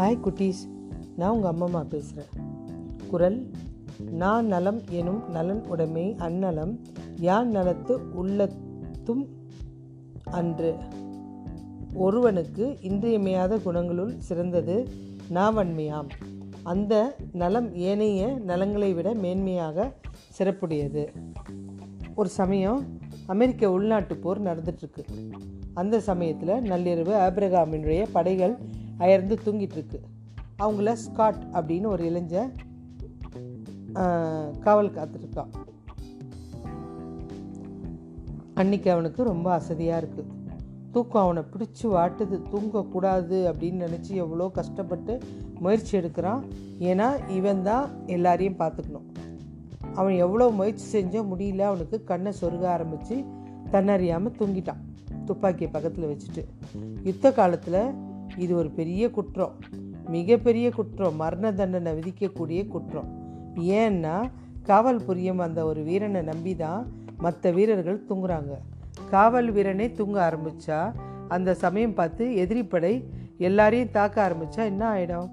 Hi குட்டீஸ். நான் உங்கள் அம்மா பேசுகிறேன் குரல் நான் நலம் எனும் நலன் உடைமை அந்நலம் யான் நலத்து உள்ளத்தும் அன்று. ஒருவனுக்கு இன்றியமையாத குணங்களுள் சிறந்தது நாவன்மையாம். அந்த நலம் ஏனைய நலங்களை விட மேன்மையாக சிறப்புடையது. ஒரு சமயம் அமெரிக்க உள்நாட்டு போர் நடந்துட்டுருக்கு அந்த சமயத்தில் நள்ளிரவு ஆப்ரகாமினுடைய படைகள் அயர்ந்து தூங்கிட்டுருக்கு அவங்கள ஸ்காட் அப்படின்னு ஒரு இளைஞ காவல் காத்திருக்கான் அன்னைக்கு அவனுக்கு ரொம்ப அசதியாக இருக்குது தூக்கம் அவனை பிடிச்சி வாட்டுது தூங்கக்கூடாது அப்படின்னு நினச்சி எவ்வளோ கஷ்டப்பட்டு முயற்சி எடுக்கிறான். ஏன்னா இவன் தான் எல்லாரையும் பார்த்துக்கணும். அவன் எவ்வளோ முயற்சி செஞ்சோ முடியல அவனுக்கு கண்ணை சொருக ஆரம்பித்து தன்னறியாமல் தூங்கிட்டான். துப்பாக்கியை பக்கத்தில் வச்சுட்டு. யுத்த காலத்தில் இது ஒரு பெரிய குற்றம். மிகப்பெரிய குற்றம். மரண தண்டனை விதிக்கக்கூடிய குற்றம். ஏன்னா காவல் புரியும் அந்த ஒரு வீரனை நம்பி தான் மற்ற வீரர்கள் தூங்குறாங்க. காவல் வீரனே தூங்க ஆரம்பித்தா அந்த சமயம் பார்த்து எதிரிப்படை எல்லாரையும் தாக்க ஆரம்பித்தா என்ன ஆகிடும்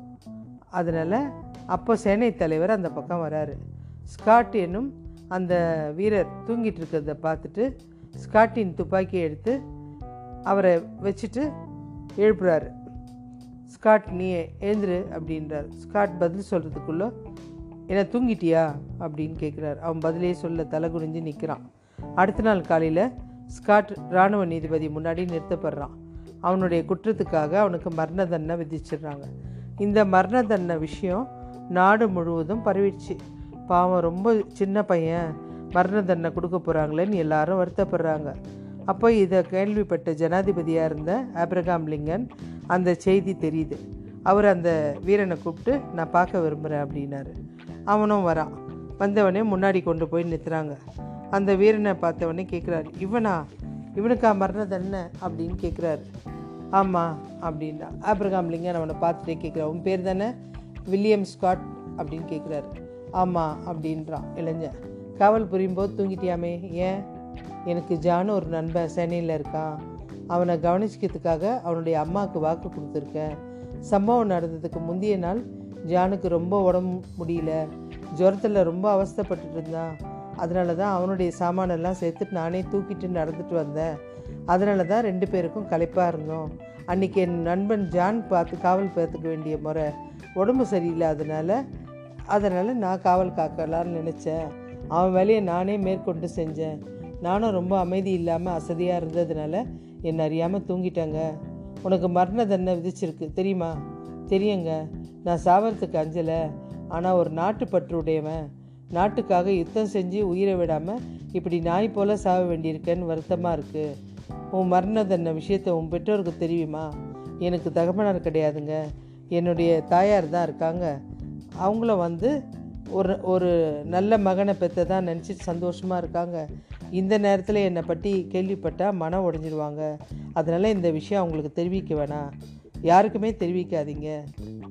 அதனால் அப்போ சேனை தலைவர் அந்த பக்கம் வராரு. ஸ்காட் என்னும் அந்த வீரர் தூங்கிட்டு இருக்கிறத பார்த்துட்டு ஸ்காட்டின் துப்பாக்கியை எடுத்து அவரை வச்சுட்டு எழுப்புறாரு. ஸ்காட் நீ எழுந்துரு அப்படின்றார். ஸ்காட் பதில் சொல்கிறதுக்குள்ள என்ன தூங்கிட்டியா? அப்படின்னு கேட்குறாரு அவன் பதிலே சொல்ல தலை குனிஞ்சு நிற்கிறான் அடுத்த நாள் காலையில் ஸ்காட் இராணுவ நீதிபதி முன்னாடி நிறுத்தப்படுறான். அவனுடைய குற்றத்துக்காக அவனுக்கு மரண தண்டனை விதிச்சிடுறாங்க. இந்த மரண தண்டனை விஷயம் நாடு முழுவதும் பரவிடுச்சு. பாவம் ரொம்ப சின்ன பையன் மரண தண்டனை கொடுக்க போகிறாங்களேன்னு எல்லாரும் வருத்தப்படுறாங்க. அப்போ இதை கேள்விப்பட்ட ஜனாதிபதியாக இருந்த ஆப்ரகாம் லிங்கன் அந்த செய்தி தெரியுது. அவர் அந்த வீரனை கூப்பிட்டு நான் பார்க்க விரும்புகிறேன் அப்படின்னாரு. அவனும் வரான். வந்தவனே முன்னாடி கொண்டு போய் நிறுத்துறாங்க அந்த வீரனை பார்த்தவனே கேட்குறாரு இவனா? இவனுக்கா மரண தண்டனை அப்படின்னு கேட்குறாரு ஆமாம் அப்படின்னா ஆப்ரகாம் லிங்கன் அவனை பார்த்துட்டே கேட்குறான் உன் பேர் தானே? வில்லியம் ஸ்காட் அப்படின்னு கேட்குறாரு ஆமாம் அப்படின்றான் இளைஞன். காவல் புரியும் போது தூங்கிட்டியாமே? ஏன்? எனக்கு ஜானு ஒரு நண்பன் சென்னையில் இருக்கான். அவனை கவனிச்சிக்கிறதுக்காக அவனுடைய அம்மாவுக்கு வாக்கு கொடுத்துருக்கேன். சம்பவம் நடந்ததுக்கு முந்தைய நாள் ஜானுக்கு ரொம்ப உடம்பு முடியல. ஜுரத்தில் ரொம்ப அவஸ்தைப்பட்டுட்டு இருந்தான். அதனால தான் அவனுடைய சாமானெல்லாம் சேர்த்துட்டு நானே தூக்கிட்டு நடந்துட்டு வந்தேன். அதனால தான் ரெண்டு பேருக்கும் களைப்பாக இருந்தோம். அன்றைக்கி என் நண்பன் ஜான் பார்த்து காவல் பார்த்துக்க வேண்டிய முறை உடம்பு சரியில்லாதனால அதனால் நான் காவல் காக்கலான்னு நினச்சேன். அவன் வேலையை நானே மேற்கொண்டு செஞ்சேன். நானும் ரொம்ப அமைதி இல்லாமல் அசதியாக இருந்ததுனால என்னை அறியாமல் தூங்கிட்டேங்க. உனக்கு மரண தண்டனை விதிச்சிருக்கு தெரியுமா? தெரியுங்க. நான் சாவரத்துக்கு அஞ்சலை. ஆனால் ஒரு நாட்டுப்பற்று உடையவன். நாட்டுக்காக யுத்தம் செஞ்சு உயிரை விடாமல் இப்படி நாய் போல சாக வேண்டியிருக்கேன்னு வருத்தமாக இருக்குது உன் மரண தண்டனை விஷயத்தை உன் பெற்றோருக்கு தெரியுமா? எனக்கு தகப்பனார் கிடையாதுங்க. என்னுடைய தாயார் தான் இருக்காங்க. அவங்கள வந்து ஒரு ஒரு நல்ல மகனை பெற்றதாக நினச்சி சந்தோஷமாக இருக்காங்க. இந்த நேரத்தில் என்னை பற்றி கேள்விப்பட்டால் மனம் உடஞ்சிடுவாங்க அதனால் இந்த விஷயம் அவங்களுக்கு தெரிவிக்க வேணாம். யாருக்குமே தெரிவிக்காதீங்க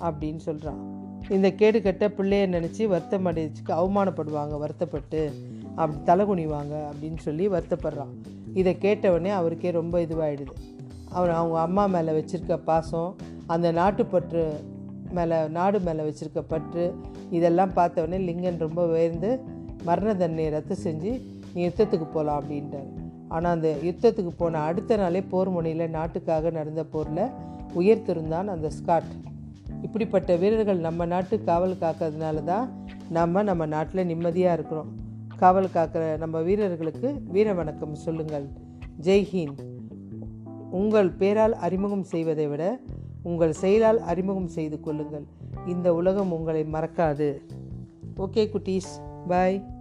அப்படின்னு சொல்கிறான் இந்த கேடு கட்ட பிள்ளைய நினச்சி வருத்தம் அடைச்சிக்கு அவமானப்படுவாங்க வருத்தப்பட்டு. அப்படி தலை குனிவாங்க அப்படின்னு சொல்லி வருத்தப்படுறான். இதை கேட்டவொடனே அவருக்கே ரொம்ப இதுவாகிடுது அவர் அவங்க அம்மா மேலே வச்சுருக்க பாசம் அந்த நாட்டுப்பற்று மேலே நாடு மேலே வச்சுருக்க பற்று இதெல்லாம் பார்த்தவொடனே லிங்கன் ரொம்ப உயர்ந்து மரண தண்டனையை ரத்து செஞ்சு நீ யுத்தத்துக்கு போகலாம் அப்படின்ட்டார். ஆனால் அந்த யுத்தத்துக்கு போன அடுத்த நாளே போர் முனையில் நாட்டுக்காக நடந்த போரில் உயர்த்திருந்தான் அந்த ஸ்காட். இப்படிப்பட்ட வீரர்கள் நம்ம நாட்டு காவல் காக்கிறதுனால தான் நம்ம நம்ம நாட்டில் நிம்மதியாக இருக்கிறோம். காவல் காக்கிற நம்ம வீரர்களுக்கு வீர வணக்கம் சொல்லுங்கள். ஜெய்ஹிந்த் உங்கள் பேரால் அறிமுகம் செய்வதை விட உங்கள் செயலால் அறிமுகம் செய்து கொள்ளுங்கள். இந்த உலகம் உங்களை மறக்காது. ஓகே குட்டீஸ். பாய்